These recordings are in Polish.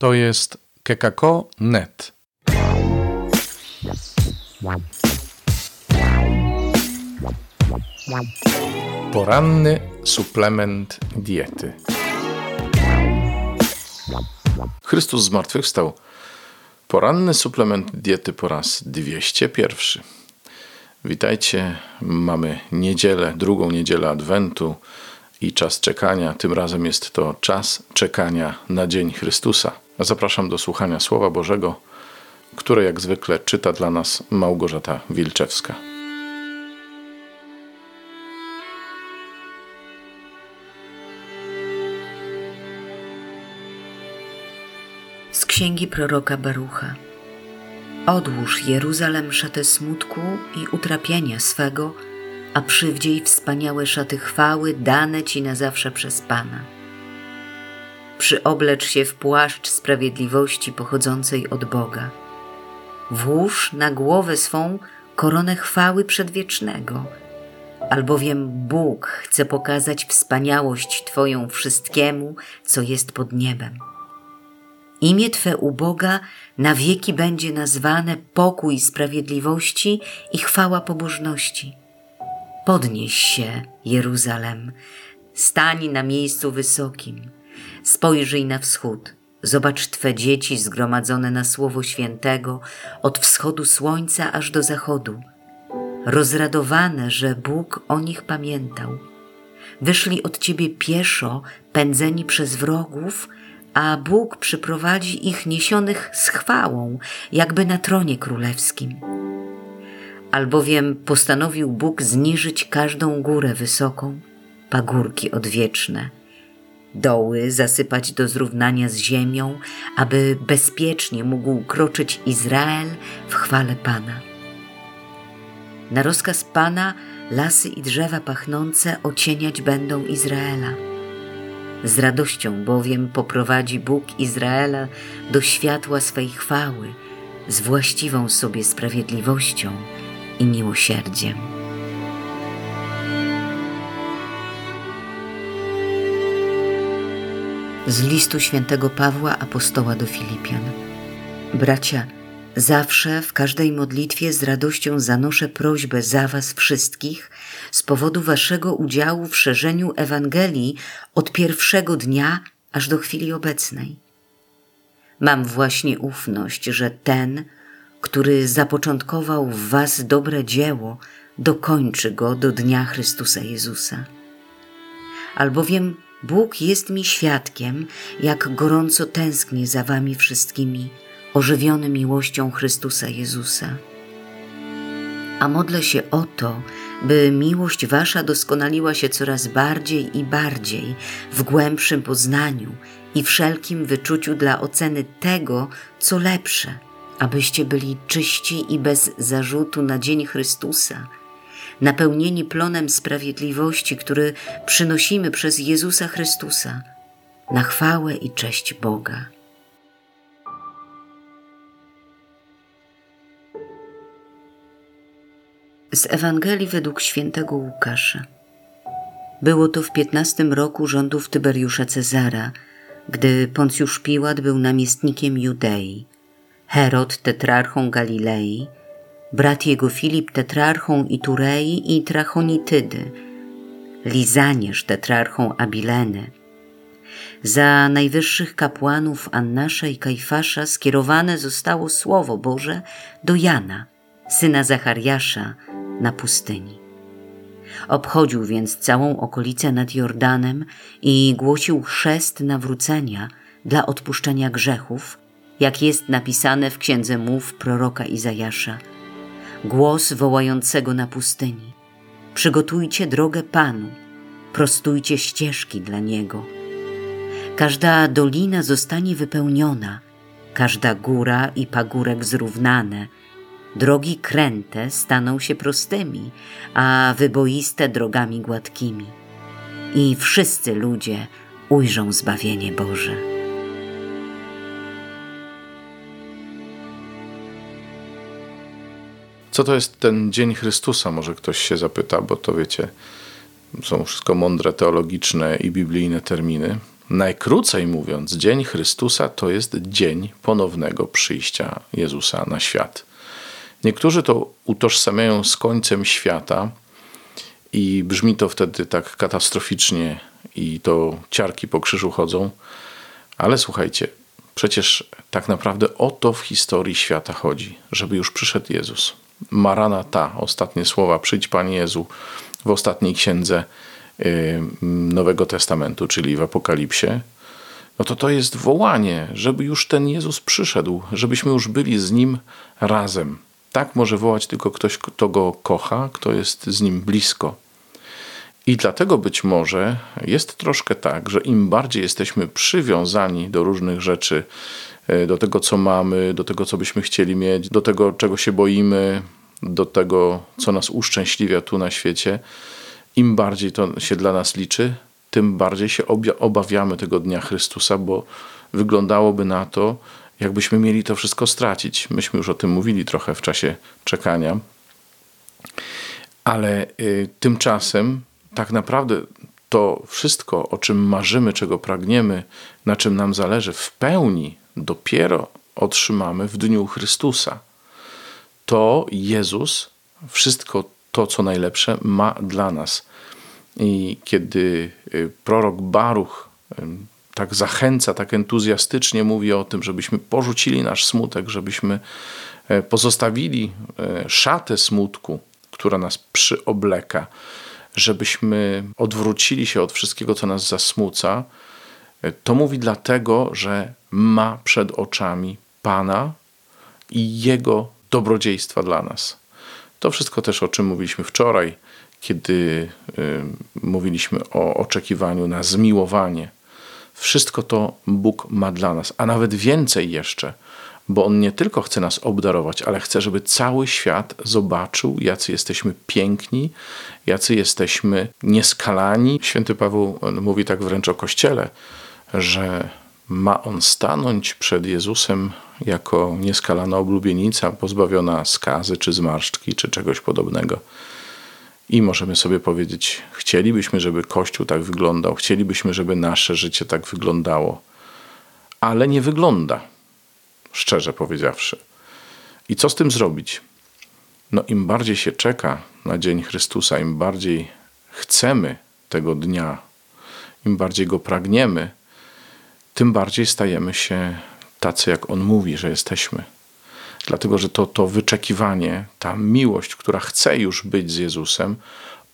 To jest kekako.net. Poranny suplement diety. Chrystus zmartwychwstał. Poranny suplement diety po raz 201. Witajcie, mamy niedzielę, drugą niedzielę Adwentu i czas czekania. Tym razem jest to czas czekania na Dzień Chrystusa. Zapraszam do słuchania Słowa Bożego, które jak zwykle czyta dla nas Małgorzata Wilczewska. Z księgi proroka Barucha. Odłóż Jeruzalem szatę smutku i utrapienia swego, a przywdziej wspaniałe szaty chwały dane Ci na zawsze przez Pana. Przyoblecz się w płaszcz sprawiedliwości pochodzącej od Boga. Włóż na głowę swą koronę chwały przedwiecznego, albowiem Bóg chce pokazać wspaniałość Twoją wszystkiemu, co jest pod niebem. Imię Twe u Boga na wieki będzie nazwane pokój sprawiedliwości i chwała pobożności. Podnieś się, Jeruzalem, stań na miejscu wysokim, spojrzyj na wschód, zobacz Twe dzieci zgromadzone na Słowo Świętego od wschodu słońca aż do zachodu, rozradowane, że Bóg o nich pamiętał. Wyszli od Ciebie pieszo, pędzeni przez wrogów, a Bóg przyprowadzi ich niesionych z chwałą, jakby na tronie królewskim. Albowiem postanowił Bóg zniżyć każdą górę wysoką, pagórki odwieczne, doły zasypać do zrównania z ziemią, aby bezpiecznie mógł kroczyć Izrael w chwale Pana. Na rozkaz Pana lasy i drzewa pachnące ocieniać będą Izraela. Z radością bowiem poprowadzi Bóg Izraela do światła swej chwały, z właściwą sobie sprawiedliwością i miłosierdziem. Z listu świętego Pawła apostoła do Filipian. Bracia, zawsze w każdej modlitwie z radością zanoszę prośbę za was wszystkich z powodu waszego udziału w szerzeniu Ewangelii od pierwszego dnia aż do chwili obecnej. Mam właśnie ufność, że ten, który zapoczątkował w Was dobre dzieło, dokończy go do dnia Chrystusa Jezusa. Albowiem Bóg jest mi świadkiem, jak gorąco tęsknię za Wami wszystkimi, ożywiony miłością Chrystusa Jezusa. A modlę się o to, by miłość Wasza doskonaliła się coraz bardziej i bardziej w głębszym poznaniu i wszelkim wyczuciu dla oceny tego, co lepsze – abyście byli czyści i bez zarzutu na dzień Chrystusa, napełnieni plonem sprawiedliwości, który przynosimy przez Jezusa Chrystusa, na chwałę i cześć Boga. Z Ewangelii według świętego Łukasza. Było to w piętnastym roku rządów Tyberiusza Cezara, gdy Poncjusz Piłat był namiestnikiem Judei Herod tetrarchą Galilei, brat jego Filip tetrarchą Iturei i Trachonitydy, Lizaniesz tetrarchą Abileny. Za najwyższych kapłanów Annasza i Kajfasza skierowane zostało Słowo Boże do Jana, syna Zachariasza, na pustyni. Obchodził więc całą okolicę nad Jordanem i głosił chrzest nawrócenia dla odpuszczenia grzechów, jak jest napisane w księdze mów proroka Izajasza. Głos wołającego na pustyni: Przygotujcie drogę Panu, prostujcie ścieżki dla Niego. Każda dolina zostanie wypełniona, każda góra i pagórek zrównane. Drogi kręte staną się prostymi, a wyboiste drogami gładkimi. I wszyscy ludzie ujrzą zbawienie Boże. Co to jest ten Dzień Chrystusa? Może ktoś się zapyta, bo to wiecie, są wszystko mądre, teologiczne i biblijne terminy. najkrócej mówiąc, dzień Chrystusa to jest dzień ponownego przyjścia Jezusa na świat. Niektórzy to utożsamiają z końcem świata i brzmi to wtedy tak katastroficznie i to ciarki po krzyżu chodzą. Ale słuchajcie, przecież tak naprawdę o to w historii świata chodzi, żeby już przyszedł Jezus. Marana ta, ostatnie słowa, przyjdź Panie Jezu w ostatniej księdze y, Nowego Testamentu, czyli w Apokalipsie, no to to jest wołanie, żeby już ten Jezus przyszedł, żebyśmy już byli z Nim razem. Tak może wołać tylko ktoś, kto go kocha, kto jest z nim blisko. I dlatego być może jest troszkę tak, że im bardziej jesteśmy przywiązani do różnych rzeczy, do tego, co mamy, do tego, co byśmy chcieli mieć, do tego, czego się boimy, do tego, co nas uszczęśliwia tu na świecie, im bardziej to się dla nas liczy, tym bardziej się obawiamy tego dnia Chrystusa, bo wyglądałoby na to, jakbyśmy mieli to wszystko stracić. Myśmy już o tym mówili trochę w czasie czekania. Ale y, tymczasem tak naprawdę to wszystko, o czym marzymy, czego pragniemy, na czym nam zależy, w pełni dopiero otrzymamy w dniu Chrystusa. To Jezus wszystko to, co najlepsze, ma dla nas. I kiedy y, prorok Baruch tak zachęca, tak entuzjastycznie mówi o tym, żebyśmy porzucili nasz smutek, żebyśmy e, pozostawili e, szatę smutku, która nas przyobleka, żebyśmy odwrócili się od wszystkiego, co nas zasmuca, to mówi dlatego, że ma przed oczami Pana i Jego dobrodziejstwa dla nas. To wszystko też, o czym mówiliśmy wczoraj, kiedy mówiliśmy o oczekiwaniu na zmiłowanie wszystko to Bóg ma dla nas, a nawet więcej jeszcze, bo On nie tylko chce nas obdarować, ale chce, żeby cały świat zobaczył, jacy jesteśmy piękni, jacy jesteśmy nieskalani. Święty Paweł mówi tak wręcz o Kościele, że ma on stanąć przed Jezusem jako nieskalana oblubienica, pozbawiona skazy, czy zmarszczki, czy czegoś podobnego. I możemy sobie powiedzieć, chcielibyśmy, żeby Kościół tak wyglądał, chcielibyśmy, żeby nasze życie tak wyglądało, ale nie wygląda, szczerze powiedziawszy. I co z tym zrobić? No, im bardziej się czeka na dzień Chrystusa, im bardziej chcemy tego dnia, im bardziej go pragniemy, tym bardziej stajemy się tacy, jak On mówi, że jesteśmy dlatego że to, to wyczekiwanie, ta miłość, która chce już być z Jezusem,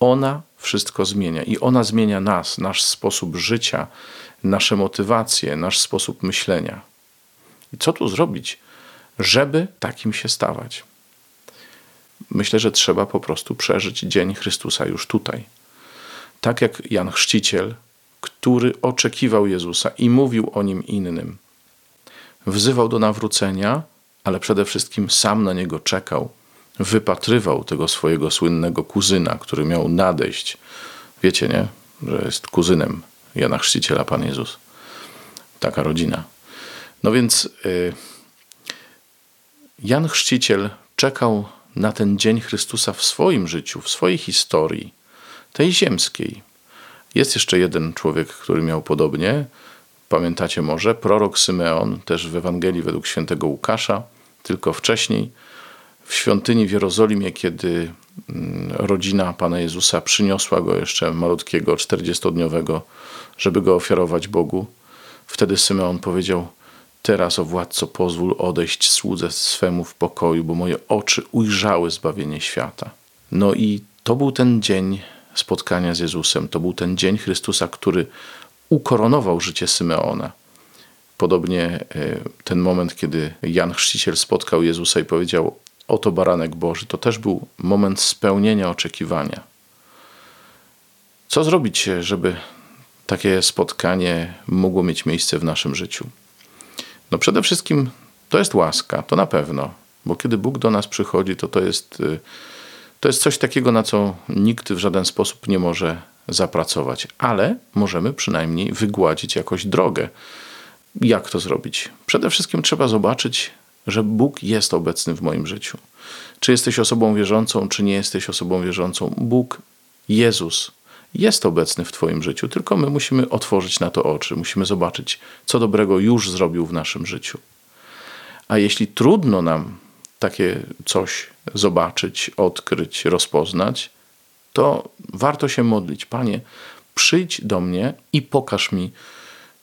ona wszystko zmienia i ona zmienia nas, nasz sposób życia, nasze motywacje, nasz sposób myślenia. I co tu zrobić, żeby takim się stawać? Myślę, że trzeba po prostu przeżyć Dzień Chrystusa już tutaj. Tak jak Jan Chrzciciel, który oczekiwał Jezusa i mówił o nim innym. Wzywał do nawrócenia, ale przede wszystkim sam na niego czekał. Wypatrywał tego swojego słynnego kuzyna, który miał nadejść. Wiecie, nie? Że jest kuzynem Jana Chrzciciela, Pan Jezus. Taka rodzina. No więc y, Jan Chrzciciel czekał na ten dzień Chrystusa w swoim życiu, w swojej historii, tej ziemskiej. Jest jeszcze jeden człowiek, który miał podobnie, Pamiętacie może, prorok Symeon, też w Ewangelii według świętego Łukasza, tylko wcześniej, w świątyni w Jerozolimie, kiedy mm, rodzina Pana Jezusa przyniosła go jeszcze malutkiego, czterdziestodniowego, żeby go ofiarować Bogu. Wtedy Symeon powiedział: Teraz, o władco, pozwól odejść słudze swemu w pokoju, bo moje oczy ujrzały zbawienie świata. No i to był ten dzień spotkania z Jezusem. To był ten dzień Chrystusa, który ukoronował życie Symeona. Podobnie e, ten moment, kiedy Jan Chrzciciel spotkał Jezusa i powiedział: Oto baranek Boży, to też był moment spełnienia oczekiwania. Co zrobić, żeby takie spotkanie mogło mieć miejsce w naszym życiu? No przede wszystkim to jest łaska, to na pewno, bo kiedy Bóg do nas przychodzi, to to jest, e, to jest coś takiego, na co nikt w żaden sposób nie może zapracować, ale możemy przynajmniej wygładzić jakoś drogę. Jak to zrobić? Przede wszystkim trzeba zobaczyć, że Bóg jest obecny w moim życiu. Czy jesteś osobą wierzącą, czy nie jesteś osobą wierzącą, Bóg, Jezus jest obecny w Twoim życiu, tylko my musimy otworzyć na to oczy, musimy zobaczyć, co dobrego już zrobił w naszym życiu. A jeśli trudno nam takie coś zobaczyć, odkryć, rozpoznać, to warto się modlić. Panie, przyjdź do mnie i pokaż mi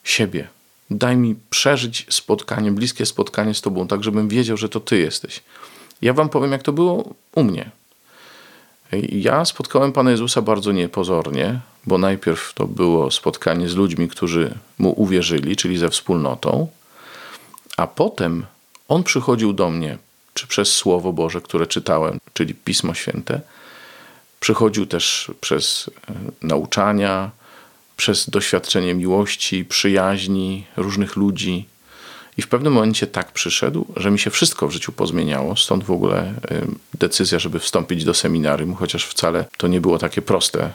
siebie. Daj mi przeżyć spotkanie, bliskie spotkanie z Tobą, tak żebym wiedział, że to Ty jesteś. Ja Wam powiem, jak to było u mnie. Ja spotkałem Pana Jezusa bardzo niepozornie, bo najpierw to było spotkanie z ludźmi, którzy Mu uwierzyli, czyli ze wspólnotą, a potem On przychodził do mnie, czy przez Słowo Boże, które czytałem, czyli Pismo Święte, przychodził też przez e, nauczania, przez doświadczenie miłości, przyjaźni, różnych ludzi. I w pewnym momencie tak przyszedł, że mi się wszystko w życiu pozmieniało. Stąd w ogóle decyzja, żeby wstąpić do seminarium, chociaż wcale to nie było takie proste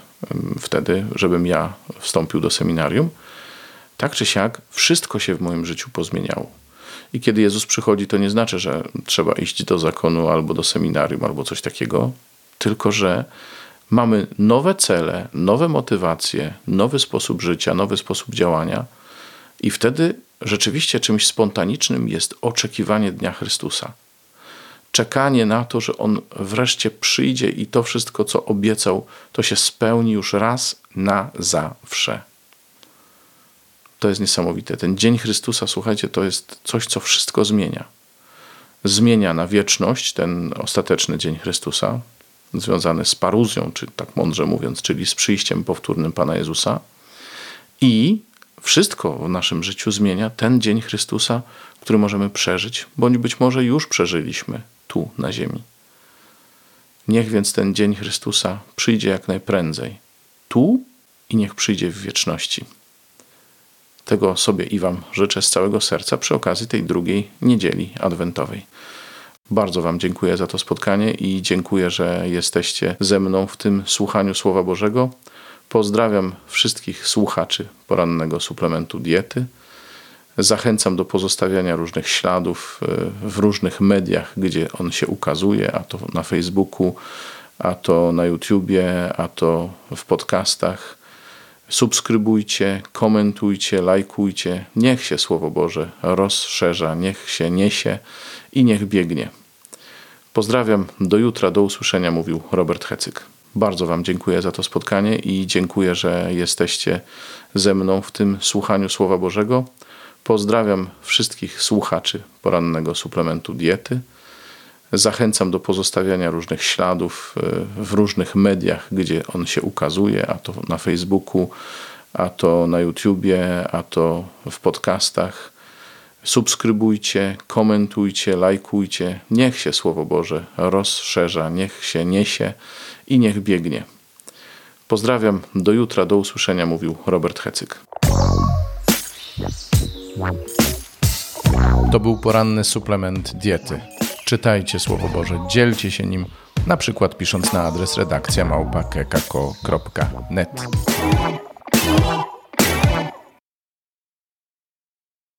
wtedy, żebym ja wstąpił do seminarium. Tak czy siak, wszystko się w moim życiu pozmieniało. I kiedy Jezus przychodzi, to nie znaczy, że trzeba iść do zakonu albo do seminarium, albo coś takiego, tylko że mamy nowe cele, nowe motywacje, nowy sposób życia, nowy sposób działania, i wtedy rzeczywiście czymś spontanicznym jest oczekiwanie Dnia Chrystusa. Czekanie na to, że On wreszcie przyjdzie i to wszystko, co obiecał, to się spełni już raz na zawsze. To jest niesamowite. Ten Dzień Chrystusa, słuchajcie, to jest coś, co wszystko zmienia. Zmienia na wieczność ten ostateczny Dzień Chrystusa, związany z paruzją, czy tak mądrze mówiąc, czyli z przyjściem powtórnym Pana Jezusa. I wszystko w naszym życiu zmienia ten dzień Chrystusa, który możemy przeżyć, bądź być może już przeżyliśmy tu na ziemi. Niech więc ten dzień Chrystusa przyjdzie jak najprędzej, tu i niech przyjdzie w wieczności. Tego sobie i Wam życzę z całego serca przy okazji tej drugiej niedzieli adwentowej. Bardzo Wam dziękuję za to spotkanie i dziękuję, że jesteście ze mną w tym słuchaniu Słowa Bożego. Pozdrawiam wszystkich słuchaczy porannego suplementu diety. Zachęcam do pozostawiania różnych śladów e, w różnych mediach, gdzie on się ukazuje, a to na Facebooku, a to na YouTubie, a to w podcastach. Subskrybujcie, komentujcie, lajkujcie. Niech się Słowo Boże rozszerza, niech się niesie i niech biegnie. Pozdrawiam, do jutra, do usłyszenia, mówił Robert Hecyk. Bardzo Wam dziękuję za to spotkanie i dziękuję, że jesteście ze mną w tym słuchaniu Słowa Bożego. Pozdrawiam wszystkich słuchaczy porannego suplementu diety. Zachęcam do pozostawiania różnych śladów e, w różnych mediach, gdzie on się ukazuje, a to na Facebooku, a to na YouTubie, a to w podcastach. Subskrybujcie, komentujcie, lajkujcie. Niech się Słowo Boże rozszerza, niech się niesie i niech biegnie. Pozdrawiam, do jutra, do usłyszenia, mówił Robert Hecyk. To był poranny suplement diety. Czytajcie Słowo Boże, dzielcie się nim, na przykład pisząc na adres redakcja małpa.kekako.net.